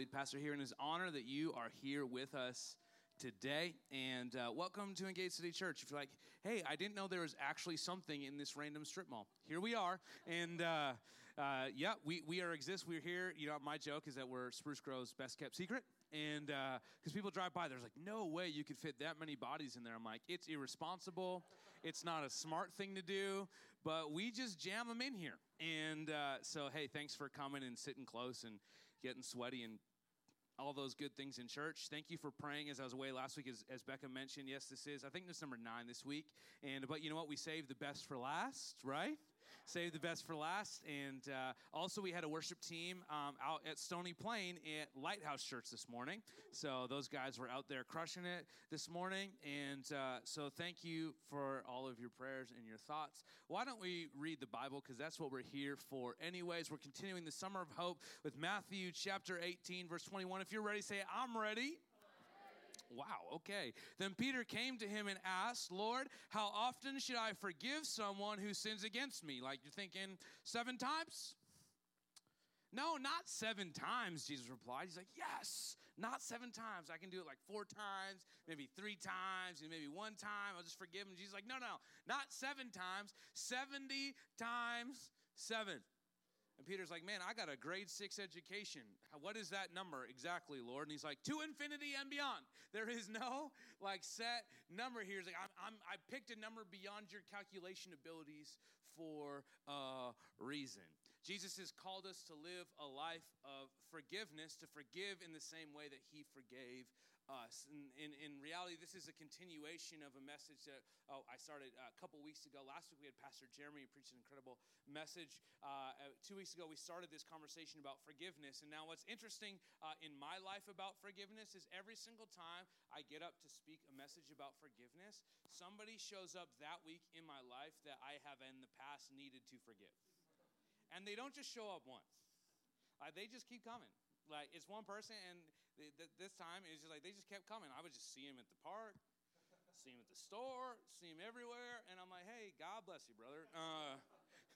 lead pastor here, and it's an honor that you are here with us today. And uh, welcome to Engage City Church. If you're like, hey, I didn't know there was actually something in this random strip mall, here we are. And uh, uh, yeah, we, we are exist. We're here. You know, my joke is that we're Spruce Grove's best kept secret. And because uh, people drive by, there's like, no way you could fit that many bodies in there. I'm like, it's irresponsible. It's not a smart thing to do, but we just jam them in here. And uh, so, hey, thanks for coming and sitting close and getting sweaty and all those good things in church. Thank you for praying as I was away last week, as, as Becca mentioned. Yes, this is, I think this number nine this week. And, but you know what? We saved the best for last, right? Save the best for last. And uh, also, we had a worship team um, out at Stony Plain at Lighthouse Church this morning. So those guys were out there crushing it this morning. And uh, so thank you for all of your prayers and your thoughts. Why don't we read the Bible? Because that's what we're here for. Anyways, we're continuing the Summer of Hope with Matthew chapter 18, verse 21. If you're ready, say, I'm ready. Wow, okay. Then Peter came to him and asked, Lord, how often should I forgive someone who sins against me? Like you're thinking, seven times? No, not seven times, Jesus replied. He's like, Yes, not seven times. I can do it like four times, maybe three times, and maybe one time. I'll just forgive him. Jesus like, No, no, not seven times, 70 times seven. And Peter's like, Man, I got a grade six education. What is that number exactly, Lord? And he's like, To infinity and beyond. There is no like set number here. He's like, I'm, I'm, I picked a number beyond your calculation abilities for a reason. Jesus has called us to live a life of forgiveness, to forgive in the same way that he forgave us. And in, reality, this is a continuation of a message that oh, I started a couple weeks ago. Last week we had Pastor Jeremy preach an incredible message. Uh, uh, two weeks ago we started this conversation about forgiveness. And now what's interesting uh, in my life about forgiveness is every single time I get up to speak a message about forgiveness, somebody shows up that week in my life that I have in the past needed to forgive. And they don't just show up once. Uh, they just keep coming. Like it's one person, and this time it's just like they just kept coming. I would just see him at the park, see him at the store, see him everywhere, and I'm like, hey, God bless you, brother. Uh,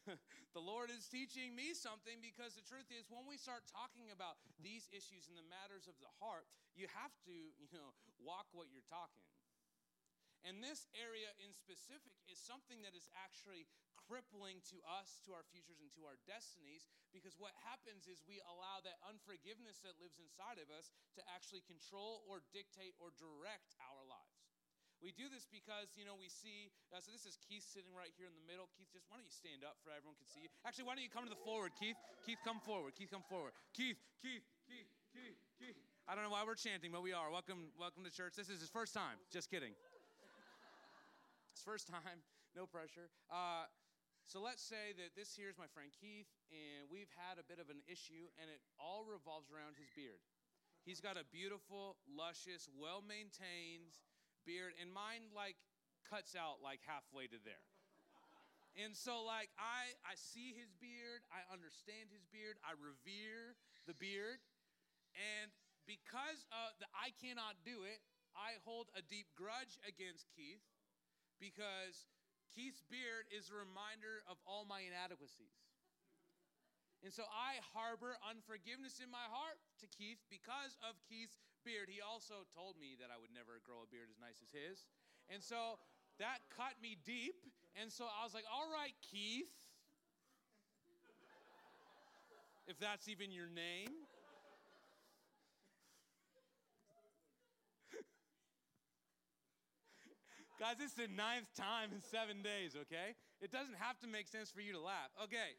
the Lord is teaching me something because the truth is, when we start talking about these issues and the matters of the heart, you have to, you know, walk what you're talking. And this area in specific is something that is actually crippling to us, to our futures, and to our destinies because what happens is we allow that unforgiveness that lives inside of us to actually control or dictate or direct our lives. We do this because, you know, we see, uh, so this is Keith sitting right here in the middle. Keith, just why don't you stand up for everyone can see you? Actually, why don't you come to the forward, Keith? Keith, come forward. Keith, come forward. Keith, Keith, Keith, Keith, Keith. I don't know why we're chanting, but we are. Welcome, welcome to church. This is his first time. Just kidding first time, no pressure. Uh, so let's say that this here is my friend Keith, and we've had a bit of an issue, and it all revolves around his beard. He's got a beautiful, luscious, well maintained beard, and mine like cuts out like halfway to there. And so, like, I, I see his beard, I understand his beard, I revere the beard, and because uh, the, I cannot do it, I hold a deep grudge against Keith because Keith's beard is a reminder of all my inadequacies. And so I harbor unforgiveness in my heart to Keith because of Keith's beard. He also told me that I would never grow a beard as nice as his. And so that cut me deep. And so I was like, all right, Keith, if that's even your name. Guys, is the ninth time in seven days, okay? It doesn't have to make sense for you to laugh. Okay.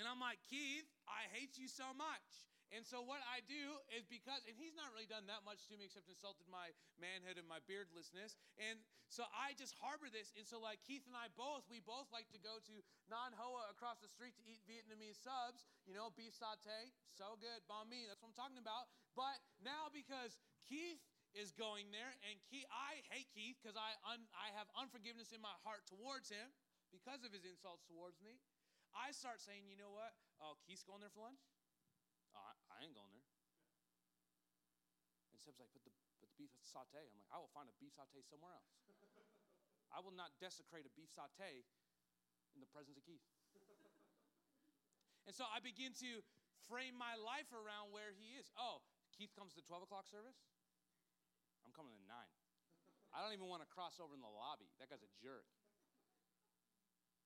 And I'm like, Keith, I hate you so much. And so what I do is because, and he's not really done that much to me except insulted my manhood and my beardlessness. And so I just harbor this. And so like Keith and I both, we both like to go to Nan Hoa across the street to eat Vietnamese subs, you know, beef saute, so good, banh mi, that's what I'm talking about. But now because Keith is going there, and Keith, I hate Keith because I, un, I have unforgiveness in my heart towards him because of his insults towards me. I start saying, you know what? Oh, Keith's going there for lunch? Oh, I, I ain't going there. And Seb's like, but the, but the beef saute. I'm like, I will find a beef saute somewhere else. I will not desecrate a beef saute in the presence of Keith. and so I begin to frame my life around where He is. Oh, Keith comes to the 12 o'clock service? I'm coming to 9. I don't even want to cross over in the lobby. That guy's a jerk.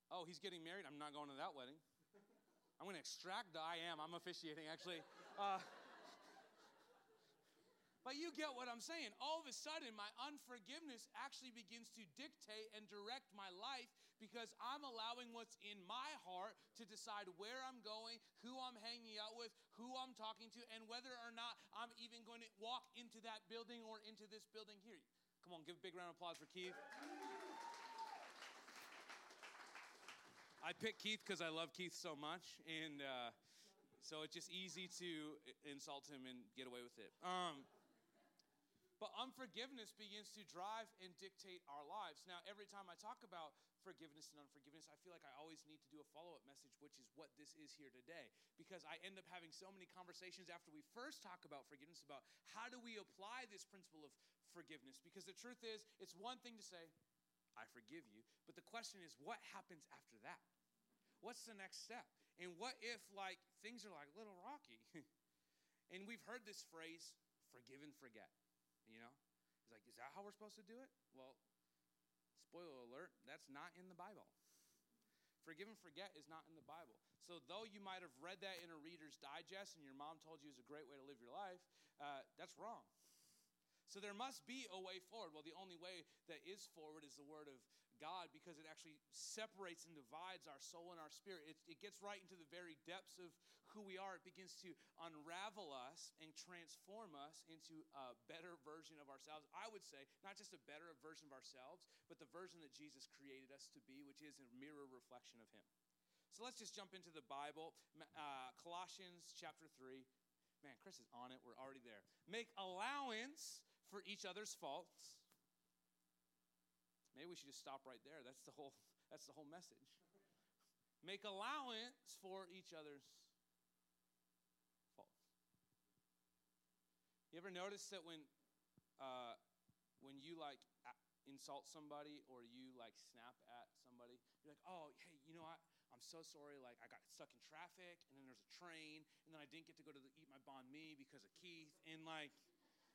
Oh, he's getting married? I'm not going to that wedding. I'm going to extract the I am. I'm officiating, actually. Uh, but you get what I'm saying. All of a sudden, my unforgiveness actually begins to dictate and direct my life because I'm allowing what's in my heart to decide where I'm going, who I'm hanging out with, who I'm talking to, and whether or not I'm even going to walk into that building or into this building here. Come on, give a big round of applause for Keith. I picked Keith because I love Keith so much, and uh, so it's just easy to insult him and get away with it. Um, but unforgiveness begins to drive and dictate our lives. Now, every time I talk about forgiveness and unforgiveness, I feel like I always need to do a follow up message, which is what this is here today. Because I end up having so many conversations after we first talk about forgiveness about how do we apply this principle of forgiveness. Because the truth is, it's one thing to say, I forgive you, but the question is, what happens after that? what's the next step? And what if, like, things are like a little rocky? and we've heard this phrase, forgive and forget, you know? He's like, is that how we're supposed to do it? Well, spoiler alert, that's not in the Bible. Forgive and forget is not in the Bible. So, though you might have read that in a reader's digest and your mom told you it's a great way to live your life, uh, that's wrong. So, there must be a way forward. Well, the only way that is forward is the word of God because it actually separates and divides our soul and our spirit. It, it, gets right into the very depths of who we are. It begins to unravel us and transform us into a better version of ourselves. I would say, not just a better version of ourselves, but the version that Jesus created us to be, which is a mirror reflection of Him. So let's just jump into the Bible. Uh, Colossians chapter 3. Man, Chris is on it. We're already there. Make allowance for each other's faults Maybe we should just stop right there. That's the whole, that's the whole message. Make allowance for each other's faults. You ever notice that when, uh, when you like insult somebody or you like snap at somebody, you're like, oh, hey, you know what? I'm so sorry. Like, I got stuck in traffic, and then there's a train, and then I didn't get to go to the, eat my banh mi because of Keith. And like,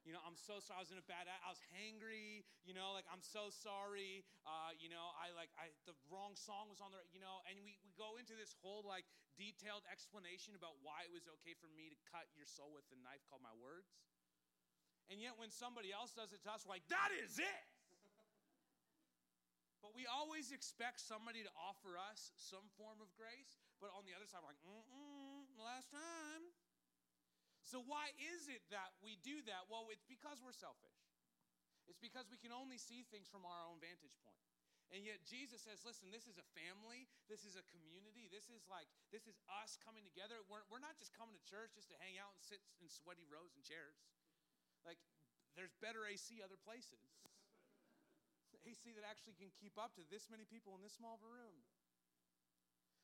you know, I'm so sorry. I was in a bad, I was hangry, you know, like, I'm so sorry. Uh, you know, I like, I, the wrong song was on the, you know, and we, we go into this whole like detailed explanation about why it was okay for me to cut your soul with a knife called my words. And yet when somebody else does it to us, we're like, that is it. But we always expect somebody to offer us some form of grace. But on the other side, we're like, mm-mm, last time. So, why is it that we do that? Well, it's because we're selfish. It's because we can only see things from our own vantage point. And yet Jesus says, listen, this is a family. This is a community. This is like, this is us coming together. We're, we're not just coming to church just to hang out and sit in sweaty rows and chairs. Like, there's better AC other places. AC that actually can keep up to this many people in this small of a room.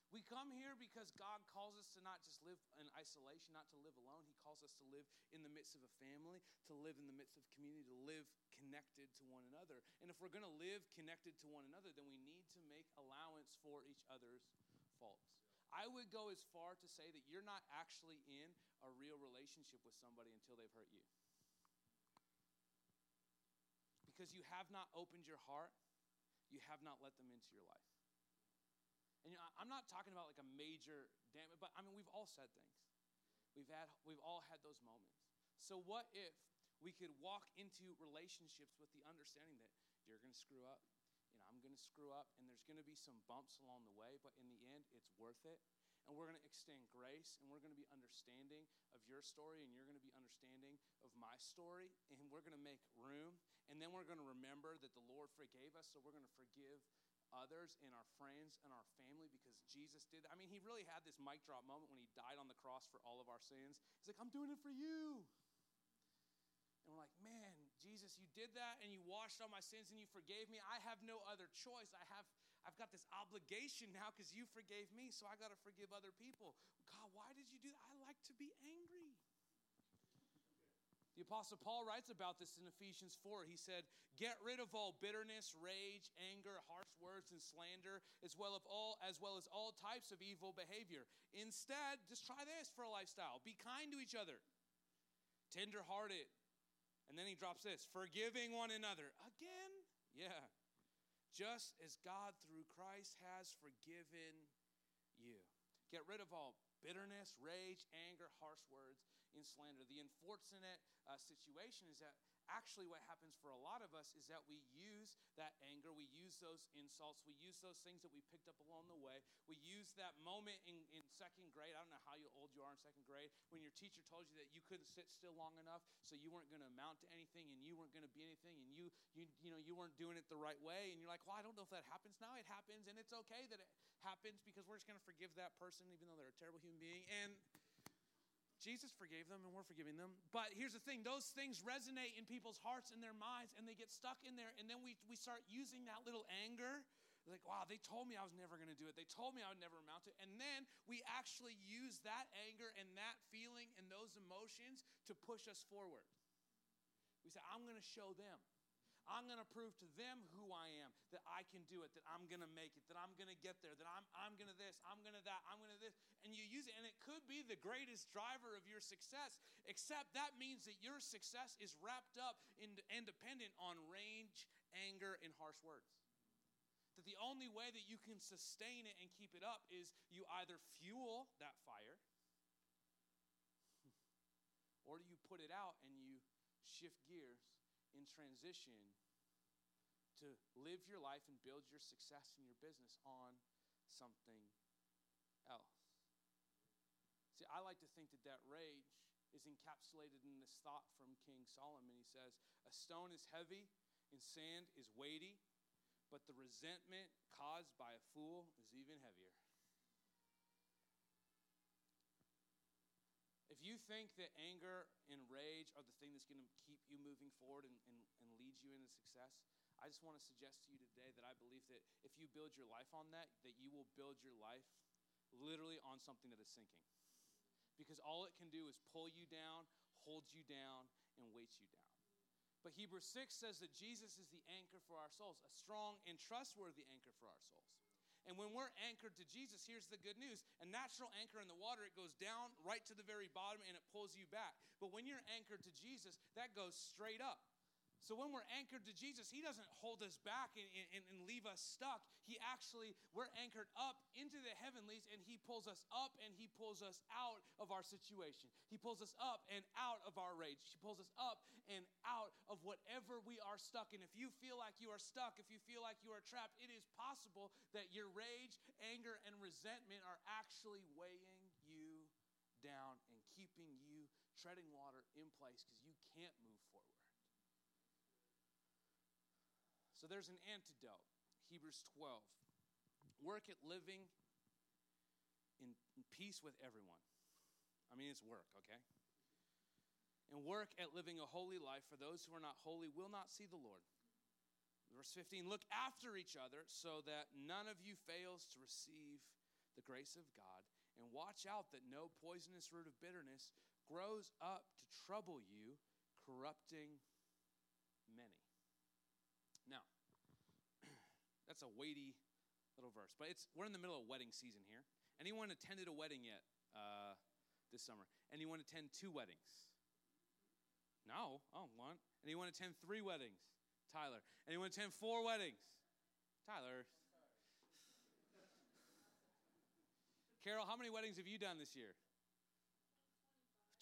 We come here because God calls us to not just live in isolation, not to live alone. He calls us to live in the midst of a family, to live in the midst of community, to live connected to one another. And if we're going to live connected to one another, then we need to make allowance for each other's faults. I would go as far to say that you're not actually in a real relationship with somebody until they've hurt you. Because you have not opened your heart, you have not let them into your life. And you know, I'm not talking about like a major damage, but I mean, we've all said things. We've, had, we've all had those moments. So, what if we could walk into relationships with the understanding that you're going to screw up, you know, I'm going to screw up, and there's going to be some bumps along the way, but in the end, it's worth it. And we're going to extend grace, and we're going to be understanding of your story, and you're going to be understanding of my story, and we're going to make room. And then we're going to remember that the Lord forgave us, so we're going to forgive others and our friends and our family because Jesus did. I mean, he really had this mic drop moment when he died on the cross for all of our sins. He's like, I'm doing it for you. And we're like, man, Jesus, you did that and you washed all my sins and you forgave me. I have no other choice. I have I've got this obligation now because you forgave me, so I got to forgive other people. God, why did you do that? I like to be angry. The Apostle Paul writes about this in Ephesians 4. He said, Get rid of all bitterness, rage, anger, harsh words, and slander, as well, of all, as well as all types of evil behavior. Instead, just try this for a lifestyle be kind to each other, tender hearted. And then he drops this forgiving one another. Again? Yeah. Just as God through Christ has forgiven you. Get rid of all bitterness, rage, anger, harsh words, and slander. The unfortunate uh, situation is that actually what happens for a lot of us is that we use that anger, we use those insults, we use those things that we picked up along the way. We use that moment in, in second grade. I don't know how old you are in second grade when your teacher told you that you couldn't sit still long enough, so you weren't going to amount to anything and you weren't going to be anything and you, you, you know, you weren't doing it the right way. And you're like, well, I don't know if that happens now. It happens, and it's okay that it happens because we're just going to forgive that person even though they're a terrible human being. And Jesus forgave them and we're forgiving them. But here's the thing those things resonate in people's hearts and their minds and they get stuck in there. And then we, we start using that little anger. Like, wow, they told me I was never going to do it. They told me I would never amount to it. And then we actually use that anger and that feeling and those emotions to push us forward. We say, I'm going to show them. I'm going to prove to them who I am, that I can do it, that I'm going to make it, that I'm going to get there, that I'm, I'm going to this, I'm going to that, I'm going to this. And you use it, and it could be the greatest driver of your success, except that means that your success is wrapped up in, and dependent on rage, anger, and harsh words. That the only way that you can sustain it and keep it up is you either fuel that fire or do you put it out and you shift gears in transition to live your life and build your success in your business on something else. See, I like to think that that rage is encapsulated in this thought from King Solomon. He says, A stone is heavy and sand is weighty, but the resentment caused by a fool is even heavier. If you think that anger and rage are the thing that's going to keep you moving forward and, and, and lead you into success, I just want to suggest to you today that I believe that if you build your life on that, that you will build your life literally on something that is sinking. Because all it can do is pull you down, hold you down, and weight you down. But Hebrews 6 says that Jesus is the anchor for our souls, a strong and trustworthy anchor for our souls. And when we're anchored to Jesus, here's the good news. A natural anchor in the water, it goes down right to the very bottom and it pulls you back. But when you're anchored to Jesus, that goes straight up. So when we're anchored to Jesus, He doesn't hold us back and, and, and, leave us stuck. He actually, we're anchored up into the heavenlies and He pulls us up and He pulls us out of our situation. He pulls us up and out of our rage. He pulls us up and out of whatever we are stuck in. If you feel like you are stuck, if you feel like you are trapped, it is possible that your rage, anger, and resentment are actually weighing you down and keeping you treading water in place because you can't move forward. So there's an antidote. Hebrews 12. Work at living in, peace with everyone. I mean, it's work, okay? And work at living a holy life, for those who are not holy will not see the Lord. Verse 15 Look after each other so that none of you fails to receive the grace of God, and watch out that no poisonous root of bitterness grows up to trouble you, corrupting many. Now, that's a weighty little verse, but it's we're in the middle of wedding season here. Anyone attended a wedding yet uh, this summer? Anyone attend two weddings? No. Oh, one. Anyone attend three weddings? Tyler. Anyone attend four weddings? Tyler. Carol, how many weddings have you done this year?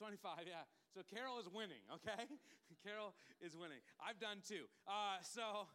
25, yeah. So Carol is winning, okay? Carol is winning. I've done two. Uh, so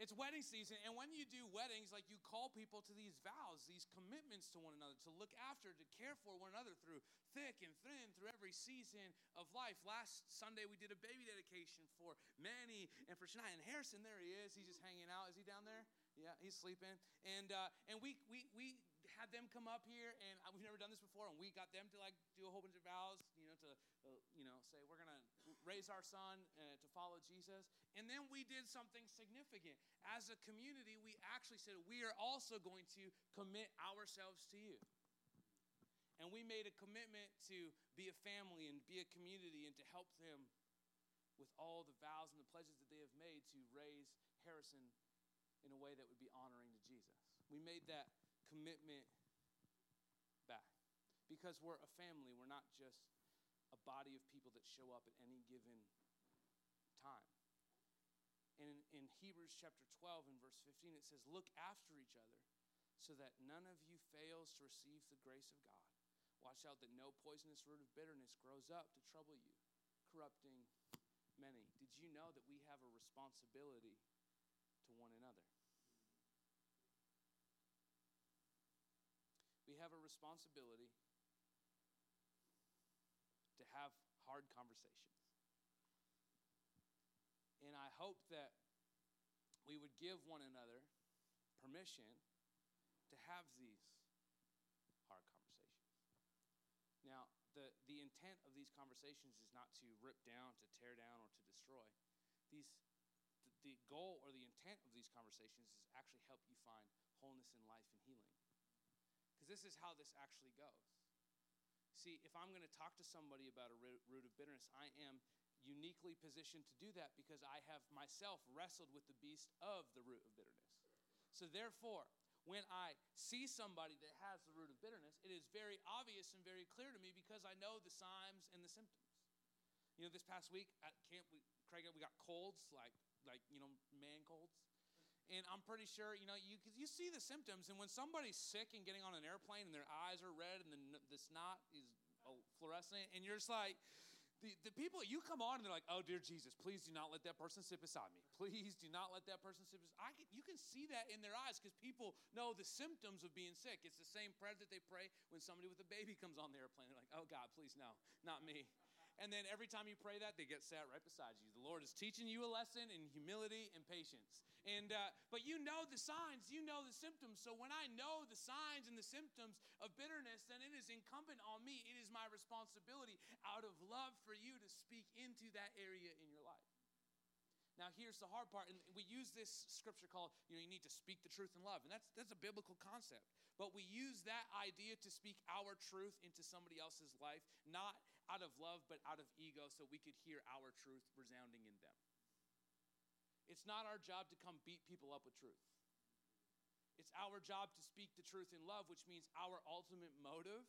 it's wedding season, and when you do weddings, like you call people to these vows, these commitments to one another, to look after, to care for one another through thick and thin, through every season of life. Last Sunday, we did a baby dedication for Manny and for Shania. And Harrison, there he is. He's just hanging out. Is he down there? Yeah, he's sleeping. And uh, and we we we had them come up here, and we've never done this before, and we got them to like do a whole bunch of vows, you know, to uh, you know say we're gonna raise our son uh, to follow Jesus, and then we did something significant as a community. We actually said we are also going to commit ourselves to you. And we made a commitment to be a family and be a community and to help them with all the vows and the pledges that they have made to raise Harrison in a way that would be honoring to Jesus. We made that commitment back because we're a family. We're not just a body of people that show up at any given time. And in, in Hebrews chapter 12 and verse 15, it says, Look after each other so that none of you fails to receive the grace of God. Watch out that no poisonous root of bitterness grows up to trouble you, corrupting many. Did you know that we have a responsibility to one another? We have a responsibility have hard conversations. And I hope that we would give one another permission to have these hard conversations. Now, the, the intent of these conversations is not to rip down, to tear down, or to destroy. These, the, the goal or the intent of these conversations is actually help you find wholeness in life and healing. Because this is how this actually goes. See, if I'm going to talk to somebody about a root of bitterness, I am uniquely positioned to do that because I have myself wrestled with the beast of the root of bitterness. So, therefore, when I see somebody that has the root of bitterness, it is very obvious and very clear to me because I know the signs and the symptoms. You know, this past week at camp, we, Craig, we got colds, like, like you know, man colds. And I'm pretty sure, you know, you, you see the symptoms. And when somebody's sick and getting on an airplane and their eyes are red and the, the snot is oh, fluorescent, and you're just like, the, the people, you come on and they're like, oh, dear Jesus, please do not let that person sit beside me. Please do not let that person sit beside me. You can see that in their eyes because people know the symptoms of being sick. It's the same prayer that they pray when somebody with a baby comes on the airplane. They're like, oh, God, please, no, not me. And then every time you pray that, they get sat right beside you. The Lord is teaching you a lesson in humility and patience. And uh, but you know the signs, you know the symptoms. So when I know the signs and the symptoms of bitterness, then it is incumbent on me. It is my responsibility out of love for you to speak into that area in your life. Now, here's the hard part, and we use this scripture called, you know, you need to speak the truth in love, and that's that's a biblical concept. But we use that idea to speak our truth into somebody else's life, not out of love, but out of ego, so we could hear our truth resounding in them. It's not our job to come beat people up with truth. It's our job to speak the truth in love, which means our ultimate motive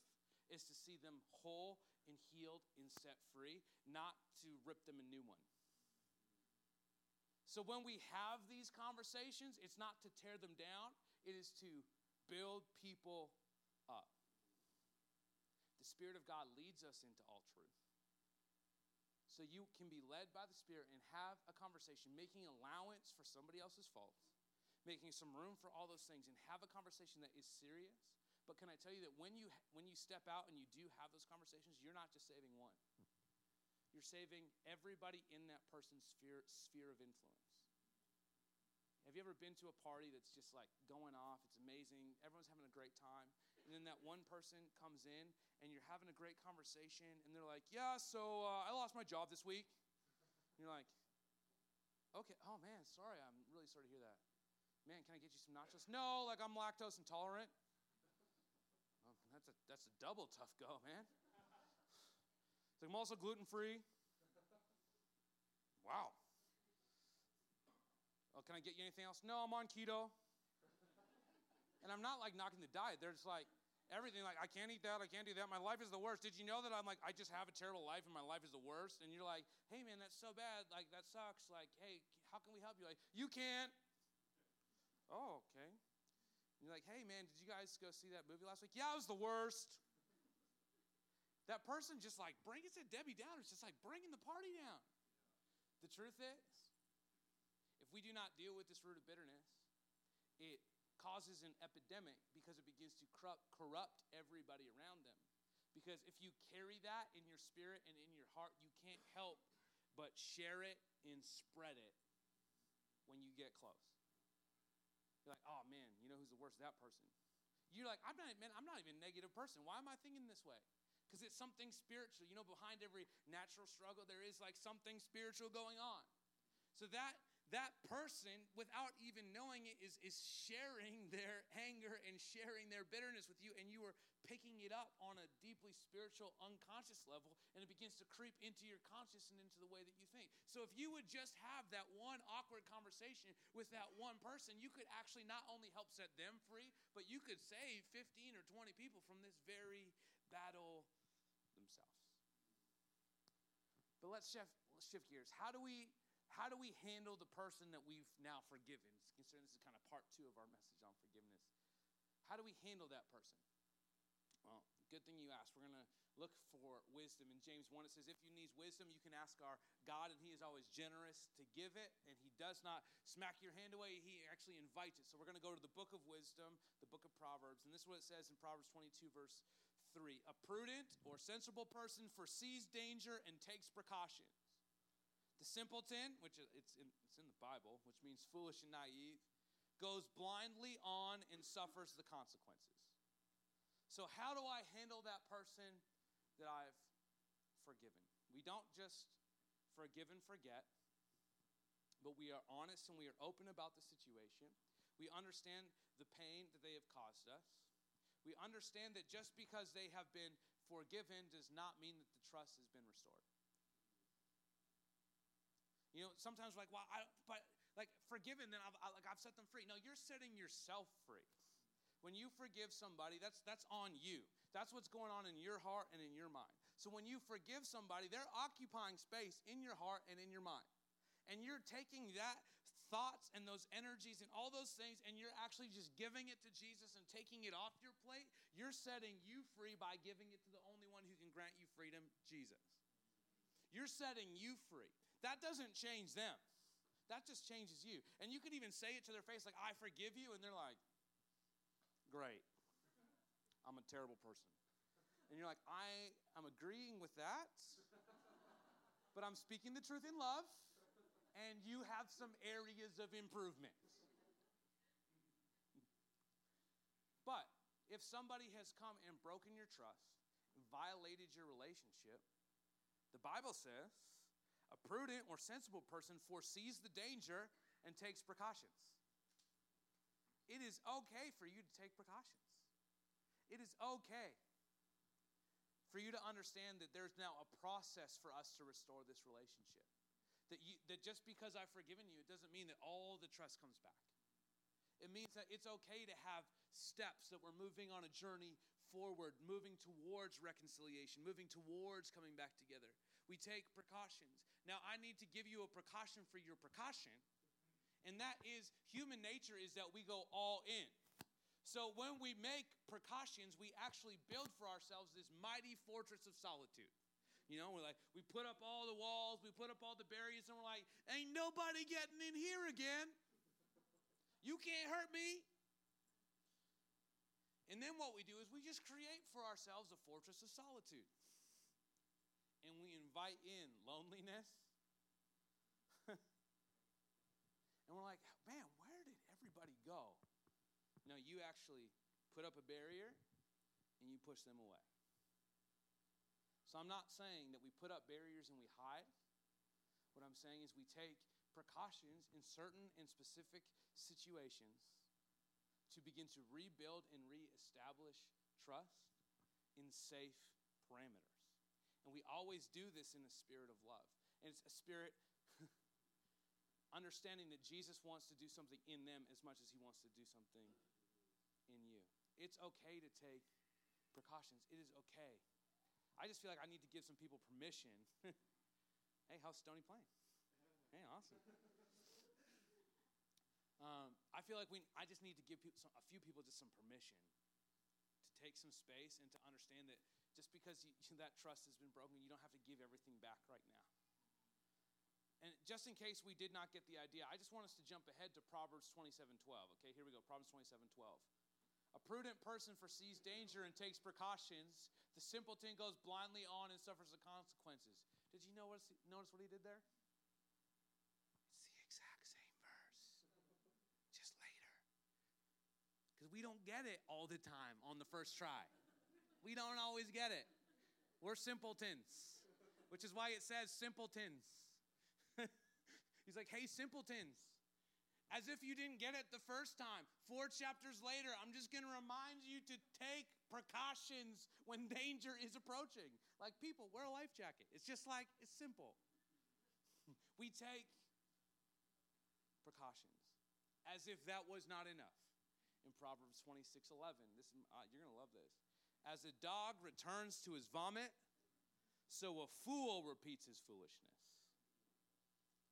is to see them whole and healed and set free, not to rip them a new one. So when we have these conversations, it's not to tear them down, it is to build people. The Spirit of God leads us into all truth. So you can be led by the Spirit and have a conversation, making allowance for somebody else's faults, making some room for all those things, and have a conversation that is serious. But can I tell you that when you when you step out and you do have those conversations, you're not just saving one. You're saving everybody in that person's sphere, sphere of influence. Have you ever been to a party that's just like going off? It's amazing. Everyone's having a great time. And then that one person comes in and you're having a great conversation and they're like, Yeah, so uh, I lost my job this week. And you're like, Okay, oh man, sorry. I'm really sorry to hear that. Man, can I get you some nachos? No, like I'm lactose intolerant. Well, that's, a, that's a double tough go, man. It's like, I'm also gluten free. Wow. Oh, can I get you anything else? No, I'm on keto. And I'm not like knocking the diet. They're just like, everything like I can't eat that, I can't do that. My life is the worst. Did you know that I'm like I just have a terrible life and my life is the worst? And you're like, "Hey man, that's so bad. Like that sucks. Like, hey, how can we help you?" Like, "You can't." Oh, okay. And you're like, "Hey man, did you guys go see that movie last week?" "Yeah, it was the worst." That person just like bring it to Debbie Downer. It's just like bringing the party down. The truth is, if we do not deal with this root of bitterness, it causes an epidemic because it begins to corrupt everybody around them. Because if you carry that in your spirit and in your heart, you can't help but share it and spread it when you get close. You're like, oh man, you know who's the worst? That person. You're like, I'm not, man, I'm not even a negative person. Why am I thinking this way? because it's something spiritual. You know, behind every natural struggle, there is like something spiritual going on. So that that person, without even knowing it, is, is sharing their anger and sharing their bitterness with you, and you are picking it up on a deeply spiritual, unconscious level, and it begins to creep into your conscious and into the way that you think. So, if you would just have that one awkward conversation with that one person, you could actually not only help set them free, but you could save 15 or 20 people from this very battle themselves. But let's shift, let's shift gears. How do we how do we handle the person that we've now forgiven? Considering this is kind of part two of our message on forgiveness. How do we handle that person? Well, good thing you asked. We're going to look for wisdom. In James 1, it says, If you need wisdom, you can ask our God, and He is always generous to give it, and He does not smack your hand away. He actually invites it. So we're going to go to the book of wisdom, the book of Proverbs. And this is what it says in Proverbs 22, verse 3. A prudent or sensible person foresees danger and takes precautions. The simpleton, which is, it's in, it's in the Bible, which means foolish and naive, goes blindly on and suffers the consequences. So, how do I handle that person that I've forgiven? We don't just forgive and forget, but we are honest and we are open about the situation. We understand the pain that they have caused us. We understand that just because they have been forgiven does not mean that the trust has been restored. You know, sometimes we're like, well, I, but like forgiven, then I've, I, like I've set them free. No, you're setting yourself free. When you forgive somebody, that's that's on you. That's what's going on in your heart and in your mind. So when you forgive somebody, they're occupying space in your heart and in your mind. And you're taking that thoughts and those energies and all those things and you're actually just giving it to Jesus and taking it off your plate. You're setting you free by giving it to the only one who can grant you freedom, Jesus. You're setting you free. That doesn't change them. That just changes you. And you could even say it to their face, like, I forgive you. And they're like, great. I'm a terrible person. And you're like, I am agreeing with that, but I'm speaking the truth in love, and you have some areas of improvement. But if somebody has come and broken your trust, violated your relationship, the Bible says a prudent or sensible person foresees the danger and takes precautions. It is okay for you to take precautions. It is okay for you to understand that there's now a process for us to restore this relationship. That, you, that just because I've forgiven you, it doesn't mean that all the trust comes back. It means that it's okay to have steps that we're moving on a journey forward, moving towards reconciliation, moving towards coming back together. We take precautions. Now, I need to give you a precaution for your precaution, and that is human nature is that we go all in. So when we make precautions, we actually build for ourselves this mighty fortress of solitude. You know, we're like, we put up all the walls, we put up all the barriers, and we're like, ain't nobody getting in here again. You can't hurt me. And then what we do is we just create for ourselves a fortress of solitude. And we invite in loneliness. and we're like, man, where did everybody go? No, you actually put up a barrier and you push them away. So I'm not saying that we put up barriers and we hide. What I'm saying is we take precautions in certain and specific situations to begin to rebuild and reestablish trust in safe parameters. And we always do this in a spirit of love. And it's a spirit understanding that Jesus wants to do something in them as much as he wants to do something in you. It's okay to take precautions. It is okay. I just feel like I need to give some people permission. hey, how's Stony Plain? Hey, awesome. Um, I feel like we, I just need to give people, some, a few people just some permission take some space and to understand that just because you, that trust has been broken, you don't have to give everything back right now. And just in case we did not get the idea, I just want us to jump ahead to Proverbs 27:12. Okay, here we go. Proverbs 27:12. A prudent person foresees danger and takes precautions. The simpleton goes blindly on and suffers the consequences. Did you notice, notice what he did there? because we don't get it all the time on the first try. We don't always get it. We're simpletons, which is why it says simpletons. He's like, hey, simpletons. As if you didn't get it the first time. Four chapters later, I'm just going to remind you to take precautions when danger is approaching. Like, people, wear a life jacket. It's just like, it's simple. we take precautions as if that was not enough. In Proverbs 26 11, this, uh, you're going to love this. As a dog returns to his vomit, so a fool repeats his foolishness.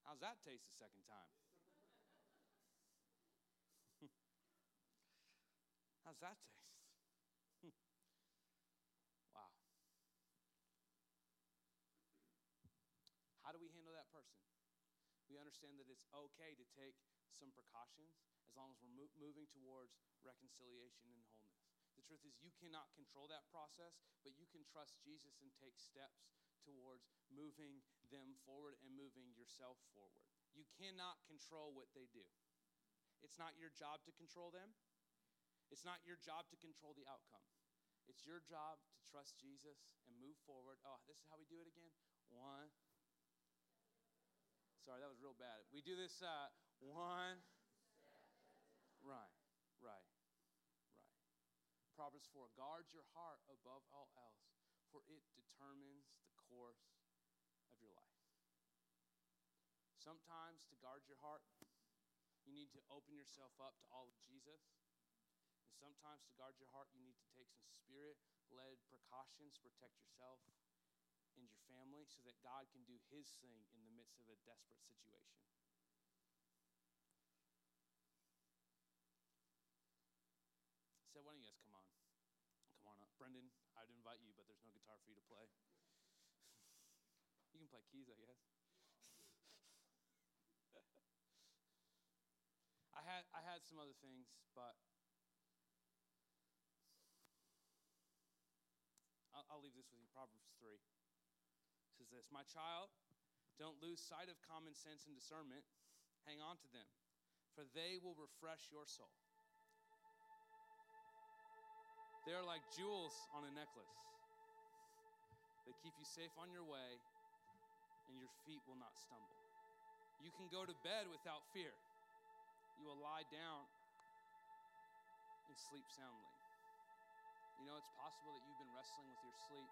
How's that taste the second time? How's that taste? wow. How do we handle that person? We understand that it's okay to take some precautions as long as we're mo- moving towards reconciliation and wholeness. The truth is, you cannot control that process, but you can trust Jesus and take steps towards moving them forward and moving yourself forward. You cannot control what they do. It's not your job to control them, it's not your job to control the outcome. It's your job to trust Jesus and move forward. Oh, this is how we do it again. One. Sorry, that was real bad. We do this uh, one. Right, right, right. Proverbs 4 Guard your heart above all else, for it determines the course of your life. Sometimes to guard your heart, you need to open yourself up to all of Jesus. And sometimes to guard your heart, you need to take some spirit led precautions to protect yourself and your family so that God can do his thing in the midst of a desperate situation. So, why don't you guys come on? Come on up. Brendan, I'd invite you, but there's no guitar for you to play. you can play keys, I guess. I had I had some other things, but I'll, I'll leave this with you. Proverbs three says this: My child, don't lose sight of common sense and discernment. Hang on to them, for they will refresh your soul. They are like jewels on a necklace. They keep you safe on your way, and your feet will not stumble. You can go to bed without fear you will lie down and sleep soundly. You know, it's possible that you've been wrestling with your sleep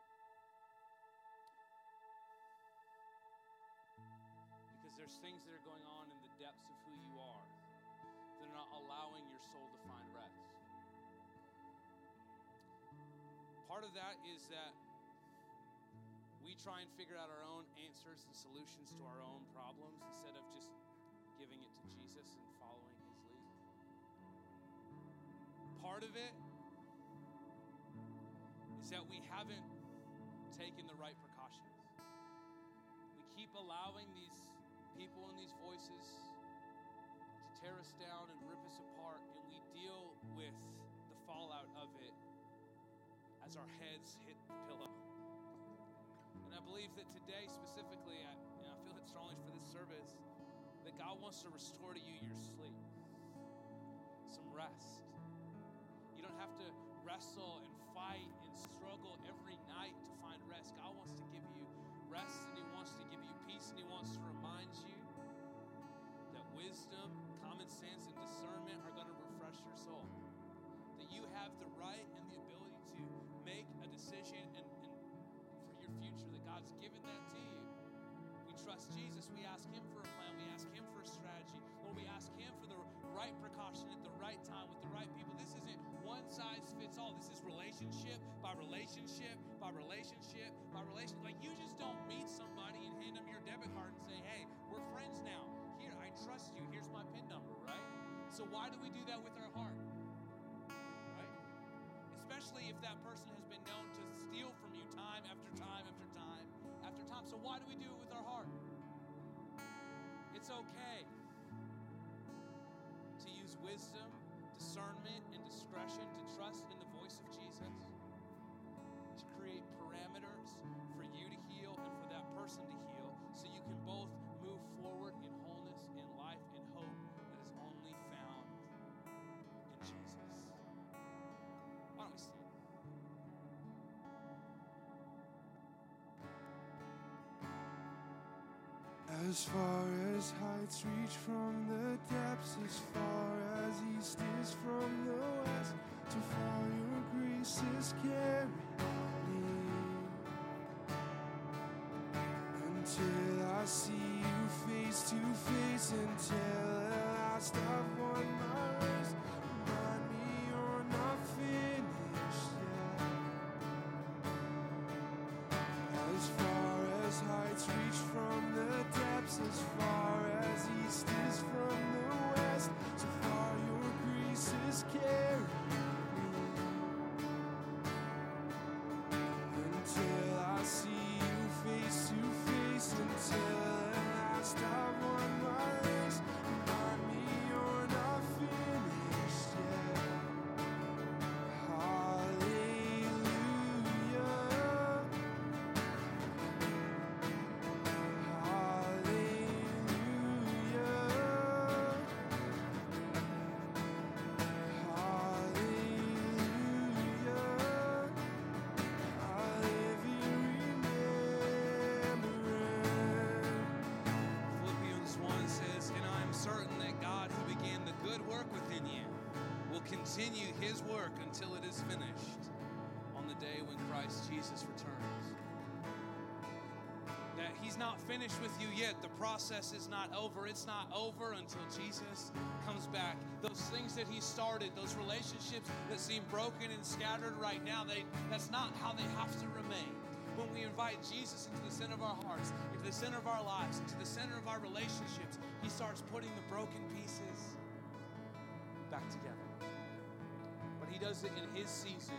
because there's things that are going on in the depths of who you are that are not allowing your soul to find Part of that is that we try and figure out our own answers and solutions to our own problems instead of just giving it to Jesus and following his lead. part of it is that we haven't taken the right precautions. We keep allowing these people and these voices to tear us down and rip us apart, and we deal with the fallout of it as our heads hit the pillow. And I believe that today, specifically, I, you know, I feel it strongly for this service, that God wants to restore to you your sleep, some rest You don't have to wrestle and fight and struggle every night to find rest. God wants to give you rest and He wants to give you peace and He wants to remind you that wisdom, common sense, and discernment are going to refresh your soul. That you have the and, and for your future, that God's given that to you. We trust Jesus. We ask Him for a plan. We ask Him for a strategy. Lord, we ask Him for the right precaution at the right time with the right people. This isn't one size fits all. This is relationship by relationship by relationship by relationship. Like you just don't meet somebody and hand them your debit card and say, hey, we're friends now. Here, I trust you. Here's my PIN number, right? So why do we do that with our heart? Right? Especially if that person known to steal from you time after time after time after time. So why do we do it with our heart? It's okay to use wisdom discernment and discretion to trust in the As far as heights reach from the depths, as far as east is from the west, to far your grace is carried me. Until I see you face to face, until at last as far continue his work until it is finished on the day when Christ Jesus returns. That he's not finished with you yet. The process is not over. It's not over until Jesus comes back. Those things that he started, those relationships that seem broken and scattered right now, they that's not how they have to remain. When we invite Jesus into the center of our hearts, into the center of our lives, into the center of our relationships, he starts putting the broken pieces back together. He does it in his season,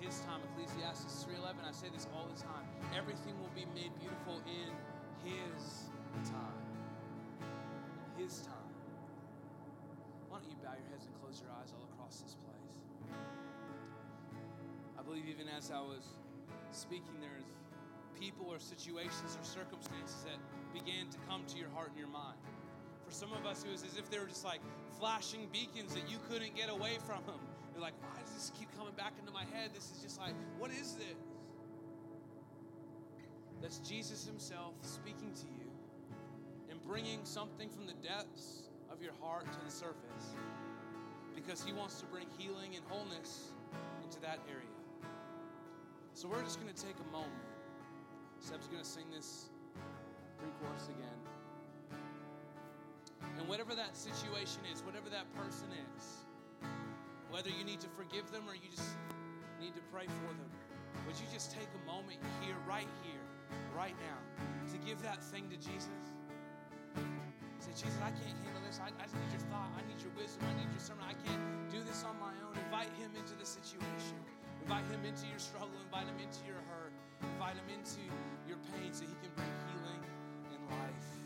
in his time. Ecclesiastes 3:11. I say this all the time. Everything will be made beautiful in his time. In his time. Why don't you bow your heads and close your eyes all across this place? I believe even as I was speaking, there's people or situations or circumstances that began to come to your heart and your mind. For some of us, it was as if they were just like flashing beacons that you couldn't get away from them. You're like, why does this keep coming back into my head? This is just like, what is this? That's Jesus Himself speaking to you and bringing something from the depths of your heart to the surface because He wants to bring healing and wholeness into that area. So we're just going to take a moment. Seb's going to sing this pre chorus again. And whatever that situation is, whatever that person is, whether you need to forgive them or you just need to pray for them, would you just take a moment here, right here, right now, to give that thing to Jesus? Say, Jesus, I can't handle this. I, I just need your thought. I need your wisdom. I need your sermon. I can't do this on my own. Invite him into the situation. Invite him into your struggle. Invite him into your hurt. Invite him into your pain so he can bring healing and life.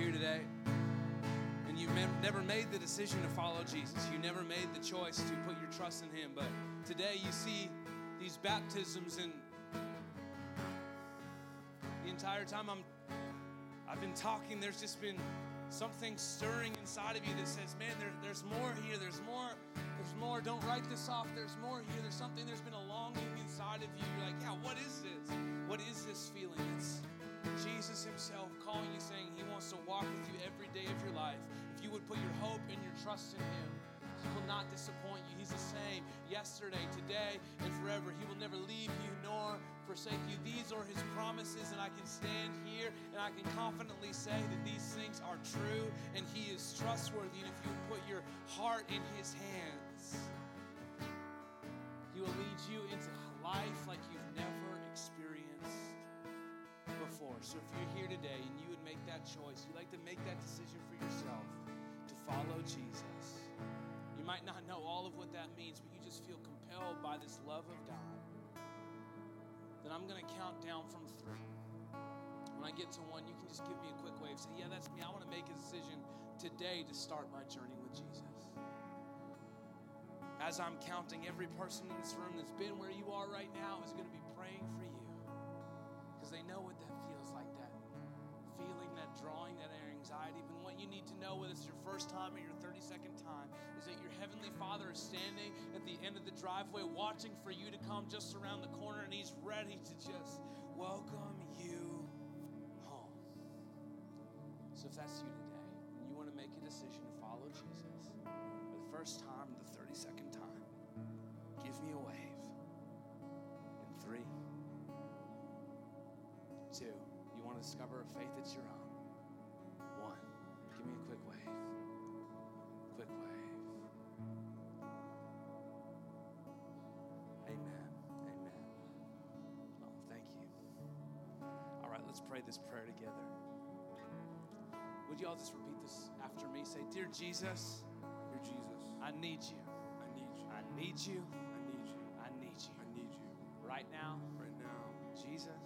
Here today and you've never made the decision to follow Jesus, you never made the choice to put your trust in Him, but today you see these baptisms and the entire time I'm I've been talking, there's just been something stirring inside of you that says, man, there, there's more here, there's more, there's more. Don't write this off, there's more here, there's something, there's been a longing inside of you. You're like, yeah, what is this? What is this feeling? It's Jesus Himself calling you, saying He wants to walk with you every day of your life. If you would put your hope and your trust in Him, He will not disappoint you. He's the same yesterday, today, and forever. He will never leave you nor forsake you. These are His promises, and I can stand here and I can confidently say that these things are true and He is trustworthy. And if you would put your heart in His hands, He will lead you into life like you've never experienced before. So if you're here today and you would make that choice, you'd like to make that decision for yourself to follow Jesus. You might not know all of what that means, but you just feel compelled by this love of God. Then I'm going to count down from three. When I get to one, you can just give me a quick wave. Say, Yeah, that's me. I want to make a decision today to start my journey with Jesus. As I'm counting, every person in this room that's been where you are right now is going to be praying for you because they know what drawing, that anxiety. But what you need to know, whether it's your first time or your 32nd time, is that your Heavenly Father is standing at the end of the driveway watching for you to come just around the corner and He's ready to just welcome you home. So if that's you today and you want to make a decision to follow Jesus for the first time, the 32nd time, give me a wave. In three, two, you want to discover a faith that's your own. One, give me a quick wave. Amen. Amen. Oh, thank you. All right, let's pray this prayer together. Would you all just repeat this after me? Say, Dear Jesus, Dear Jesus, I need you. I need you. I need you. I need you. I need you. I need you. Right now, Right now, Jesus,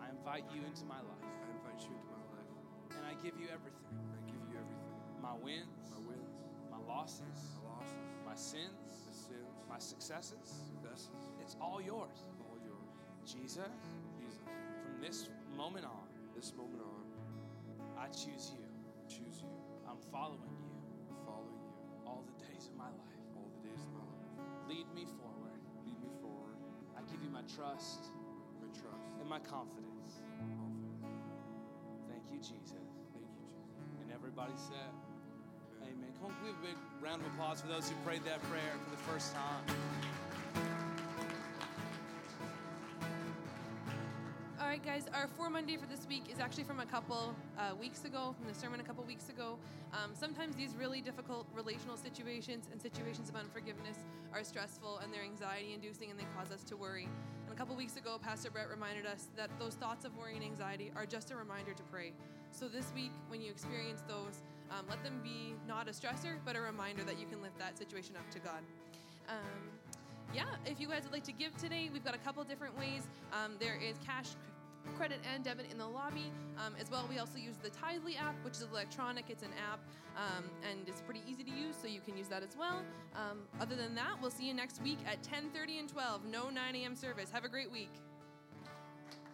I invite you into my life I invite you into my life. and I give you everything I give you everything. My wins, My wins, my losses, my losses, my sins, my sins, my successes. successes, It's all yours. all yours. Jesus, Jesus, from this moment on, this moment on, I choose you. choose you. I'm following you I'm following you all the days of my life. all the days of my life. Lead me forward. Lead me forward. I give you my trust My trust, and my confidence. confidence. Thank you, Jesus. Thank you, Jesus. And everybody said, Amen. Come on, give a big round of applause for those who prayed that prayer for the first time. All right, guys, our For Monday for this week is actually from a couple uh, weeks ago, from the sermon a couple weeks ago. Um, sometimes these really difficult relational situations and situations of unforgiveness are stressful and they're anxiety inducing and they cause us to worry. And a couple weeks ago, Pastor Brett reminded us that those thoughts of worry and anxiety are just a reminder to pray. So this week, when you experience those, um, let them be not a stressor, but a reminder that you can lift that situation up to God. Um, yeah, if you guys would like to give today, we've got a couple different ways. Um, there is cash, credit, and debit in the lobby. Um, as well, we also use the Tithely app, which is electronic. It's an app, um, and it's pretty easy to use, so you can use that as well. Um, other than that, we'll see you next week at 10:30 and 12. No 9 a.m. service. Have a great week.